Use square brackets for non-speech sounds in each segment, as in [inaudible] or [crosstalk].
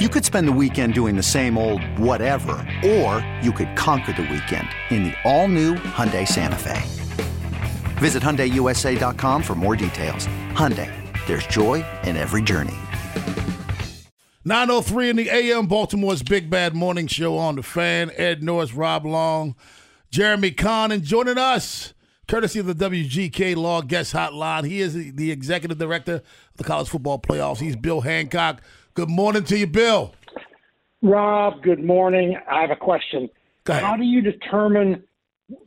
You could spend the weekend doing the same old whatever, or you could conquer the weekend in the all-new Hyundai Santa Fe. Visit HyundaiUSA.com for more details. Hyundai, there's joy in every journey. 903 in the AM, Baltimore's Big Bad Morning Show on the fan. Ed Norris, Rob Long, Jeremy Kahn, and joining us, courtesy of the WGK Law Guest Hotline. He is the executive director of the college football playoffs. He's Bill Hancock. Good morning to you, Bill. Rob, good morning. I have a question. Go ahead. How do you determine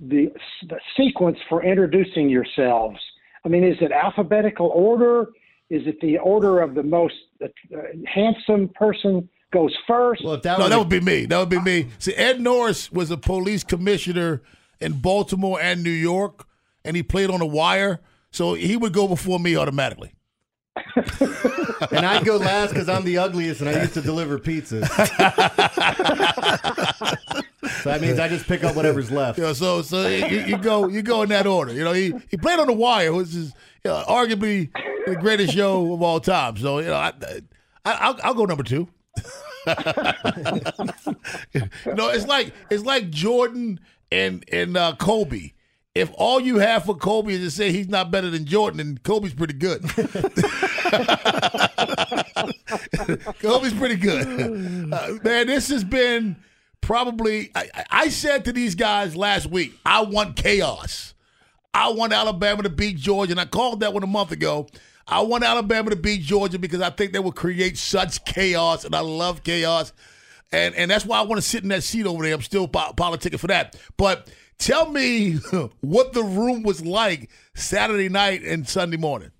the, the sequence for introducing yourselves? I mean, is it alphabetical order? Is it the order of the most uh, handsome person goes first? Well, that No, were that would be me. That would be me. See, Ed Norris was a police commissioner in Baltimore and New York, and he played on the wire, so he would go before me automatically. [laughs] and I'd go last because I'm the ugliest and I used to deliver pizzas. so that means I just pick up whatever's left. Know, so so you, you go you go in that order. You know, he, he played on the wire, which is you know, arguably the greatest show of all time. So you know, I, I I'll, I'll go number two. know, it's like it's like Jordan and and uh, Kobe. If all you have for Kobe is to say he's not better than Jordan, then Kobe's pretty good. [laughs] Kobe's pretty good. Uh, man, this has been probably. I, I- said to these guys last week, I want chaos. I want Alabama to beat Georgia, and I called that one a month ago. I want Alabama to beat Georgia because I think they will create such chaos, and I love chaos, and and that's why I want to sit in that seat over there. I'm still po- politicking for that. But tell me [laughs] what the room was like Saturday night and Sunday morning.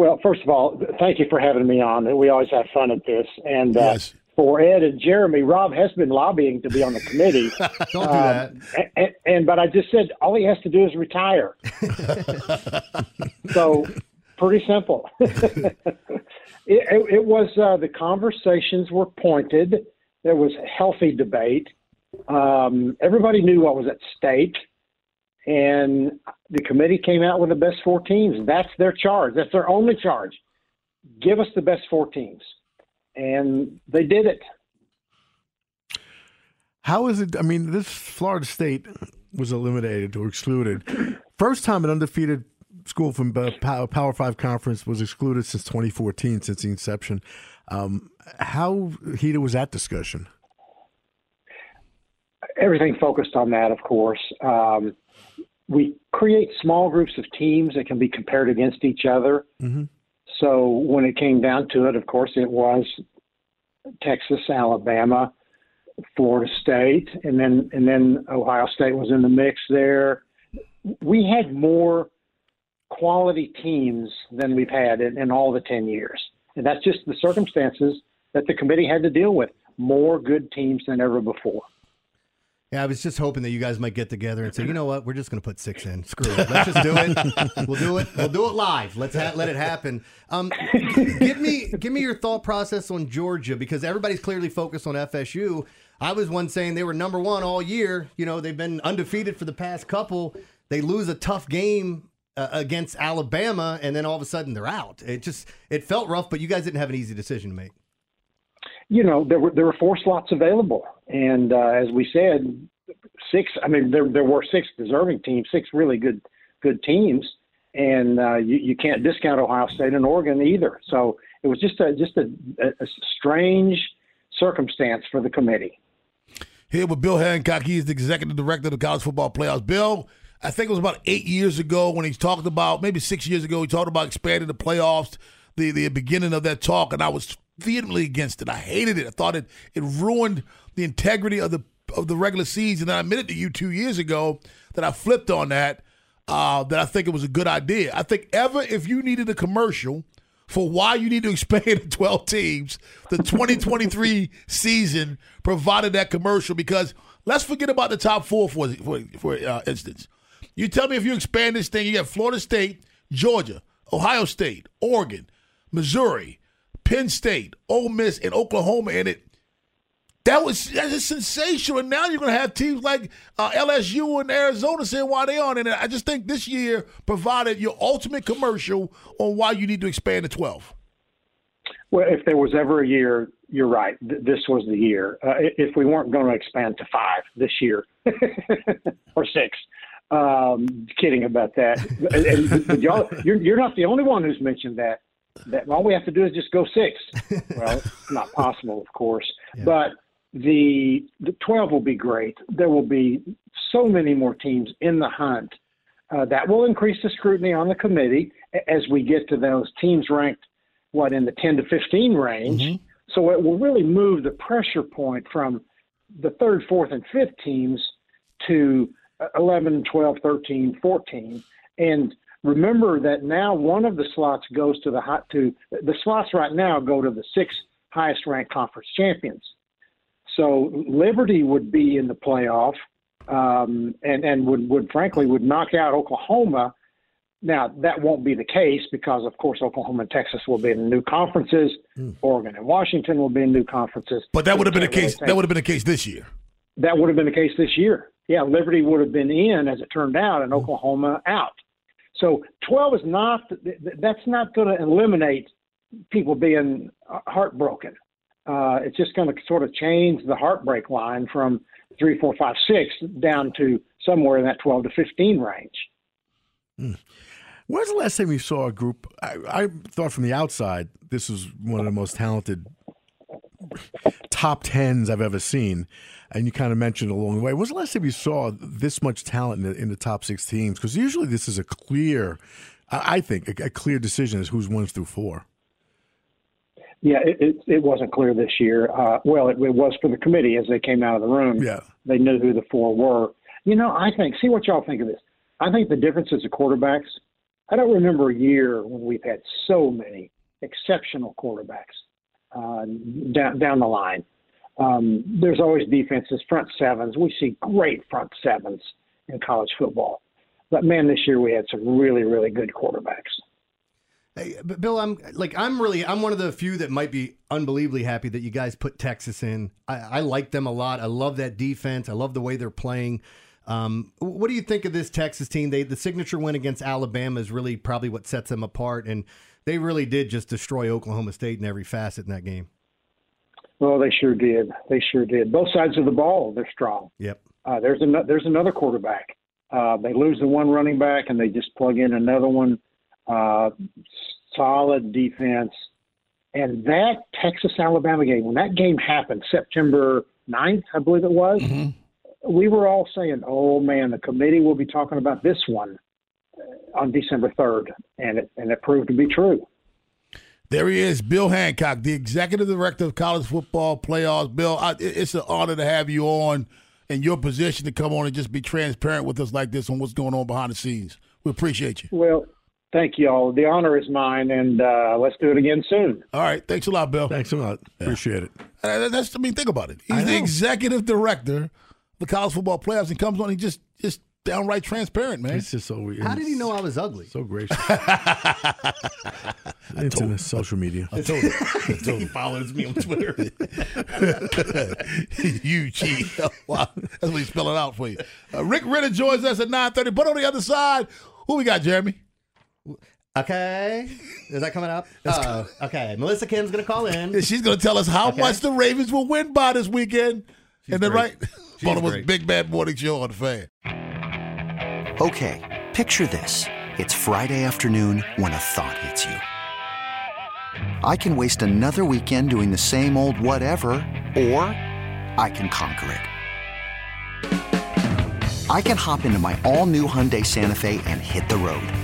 Well, first of all, thank you for having me on. We always have fun at this. And uh, Yes. for Ed and Jeremy, Rob has been lobbying to be on the committee. [laughs] Don't do that. and, and but I just said all he has to do is retire. [laughs] so pretty simple. [laughs] it, it, it was uh, the conversations were pointed. There was healthy debate. Um, everybody knew what was at stake, and the committee came out with the best four teams. That's their charge. That's their only charge. Give us the best four teams, and they did it. How is it? I mean, this Florida State was eliminated or excluded. First time an undefeated school from Power, Power Five conference was excluded since 2014, since the inception. Um, how heated was that discussion? everything focused on that, of course. Um, we create small groups of teams that can be compared against each other. Mm-hmm. So when it came down to it, of course, it was Texas, Alabama, Florida State, and then and then Ohio State was in the mix there. We had more quality teams than we've had in, in all the ten years, and that's just the circumstances that the committee had to deal with. More good teams than ever before. Yeah, I was just hoping that you guys might get together and say, you know what, we're just going to put six in. Screw it. Let's just do it. We'll do it. We'll do it live. Let's ha- let it happen. Um, give me give me your thought process on Georgia because everybody's clearly focused on FSU. I was one saying they were number one all year. You know, they've been undefeated for the past couple. They lose a tough game uh, against Alabama, and then all of a sudden they're out. It just it felt rough, but you guys didn't have an easy decision to make. you know there were there were four slots available, and uh, as we said, six. I mean, there there were six deserving teams, six really good good teams, and uh, you you can't discount Ohio State and Oregon either. So it was just a just a, a strange circumstance for the committee. Here with Bill Hancock. He's the executive director of the college football playoffs. Bill, I think it was about eight years ago when he talked about, maybe six years ago, he talked about expanding the playoffs, the, the beginning of that talk, and I was vehemently against it. I hated it. I thought it it ruined the integrity of the of the regular season. And I admitted to you two years ago that I flipped on that, uh, that I think it was a good idea. I think ever if you needed a commercial for why you need to expand to [laughs] 12 teams. The 2023 season provided that commercial because let's forget about the top four for for, for uh, instance. You tell me if you expand this thing, you got Florida State, Georgia, Ohio State, Oregon, Missouri, Penn State, Ole Miss, and Oklahoma in it. That was that's just sensational. And now you're going to have teams like uh, LSU and Arizona saying why they aren't in it. I just think this year provided your ultimate commercial on why you need to expand to 12. Well, if there was ever a year, you're right. Th- this was the year. Uh, if we weren't going to expand to five this year [laughs] or six, um, kidding about that. and, and, y'all, you're, you're not the only one who's mentioned that. That all we have to do is just go six. Well, it's not possible, of course, [laughs] but the the 12 will be great. There will be so many more teams in the hunt. Uh, that will increase the scrutiny on the committee as we get to those teams ranked what in the 10 to 15 range. So it will really move the pressure point from the third, fourth, and fifth teams to uh, 11, 12, 13, 14. And remember that now one of the slots goes to the hot to the slots right now go to the six highest ranked conference champions. So Liberty would be in the playoff, um, and and would would frankly would knock out Oklahoma. Now that won't be the case because of course Oklahoma and Texas will be in new conferences. Oregon and Washington will be in new conferences. But that would have been the really case. That would have been the case this year. that would have been the case this year. Yeah, Liberty would have been in as it turned out, and Oklahoma out. So 12 is not th- th- that's not going to eliminate people being heartbroken. Uh, it's just going to sort of change the heartbreak line from three, four, five, six down to somewhere in that 12 to 15 range. When's the last time you saw a group? I, I thought from the outside, this was one of the most talented top tens I've ever seen. And you kind of mentioned along the way. When's the last time you saw this much talent in the, in the top six teams? Because usually this is a clear, I I think, a, a clear decision as who's one through four. Yeah, it, it, it wasn't clear this year. Uh, well, it, it was for the committee as they came out of the room. Yeah. They knew who the four were. You know, I think, see what y'all think of this. I think the difference is the quarterbacks. I don't remember a year when we've had so many exceptional quarterbacks uh, down, down the line. Um, there's always defenses, front sevens. We see great front sevens in college football. But man, this year we had some really, really good quarterbacks. Bill, I'm like I'm really I'm one of the few that might be unbelievably happy that you guys put Texas in. I, I like them a lot. I love that defense. I love the way they're playing. Um, what do you think of this Texas team? They the signature win against Alabama is really probably what sets them apart, and they really did just destroy Oklahoma State in every facet in that game. Well, they sure did. They sure did. Both sides of the ball, they're strong. Yep. Uh, there's an, there's another quarterback. Uh, they lose the one running back and they just plug in another one. Uh, solid defense. And that Texas Alabama game, when that game happened, September 9th, I believe it was, we were all saying, oh man, the committee will be talking about this one uh, on December 3rd. And it, and it proved to be true. There he is, Bill Hancock, the executive director of college football playoffs. Bill, I, it's an honor to have you on in your position to come on and just be transparent with us like this on what's going on behind the scenes. We appreciate you. Well, thank you all. The honor is mine, and uh, let's do it again soon. All right, thanks a lot, Bill. Thanks a lot. Appreciate it. Uh, that's I mean, think about it. He's the executive director of the college football playoffs and comes on. He just just downright transparent, man. It's just so weird. How did he know I was ugly? So gracious. [laughs] Internet, social media. I told him. I told him. he follows me on Twitter. [laughs] you cheat. wow, [laughs] that's what he's spelling out for you. Uh, Rick Ritter joins us at nine thirty. But on the other side, who we got, Jeremy? Okay, is that coming up? Oh, okay. Melissa Kim's gonna call in. And [laughs] she's going to tell us how Okay. much the Ravens will win by this weekend. and then, great. right? [laughs] Baltimore's great. Big Bad Morning Show on the fan. Okay, picture this. It's Friday afternoon when a thought hits you. I can waste another weekend doing the same old whatever, or I can conquer it. I can hop into my all new Hyundai Santa Fe and hit the road.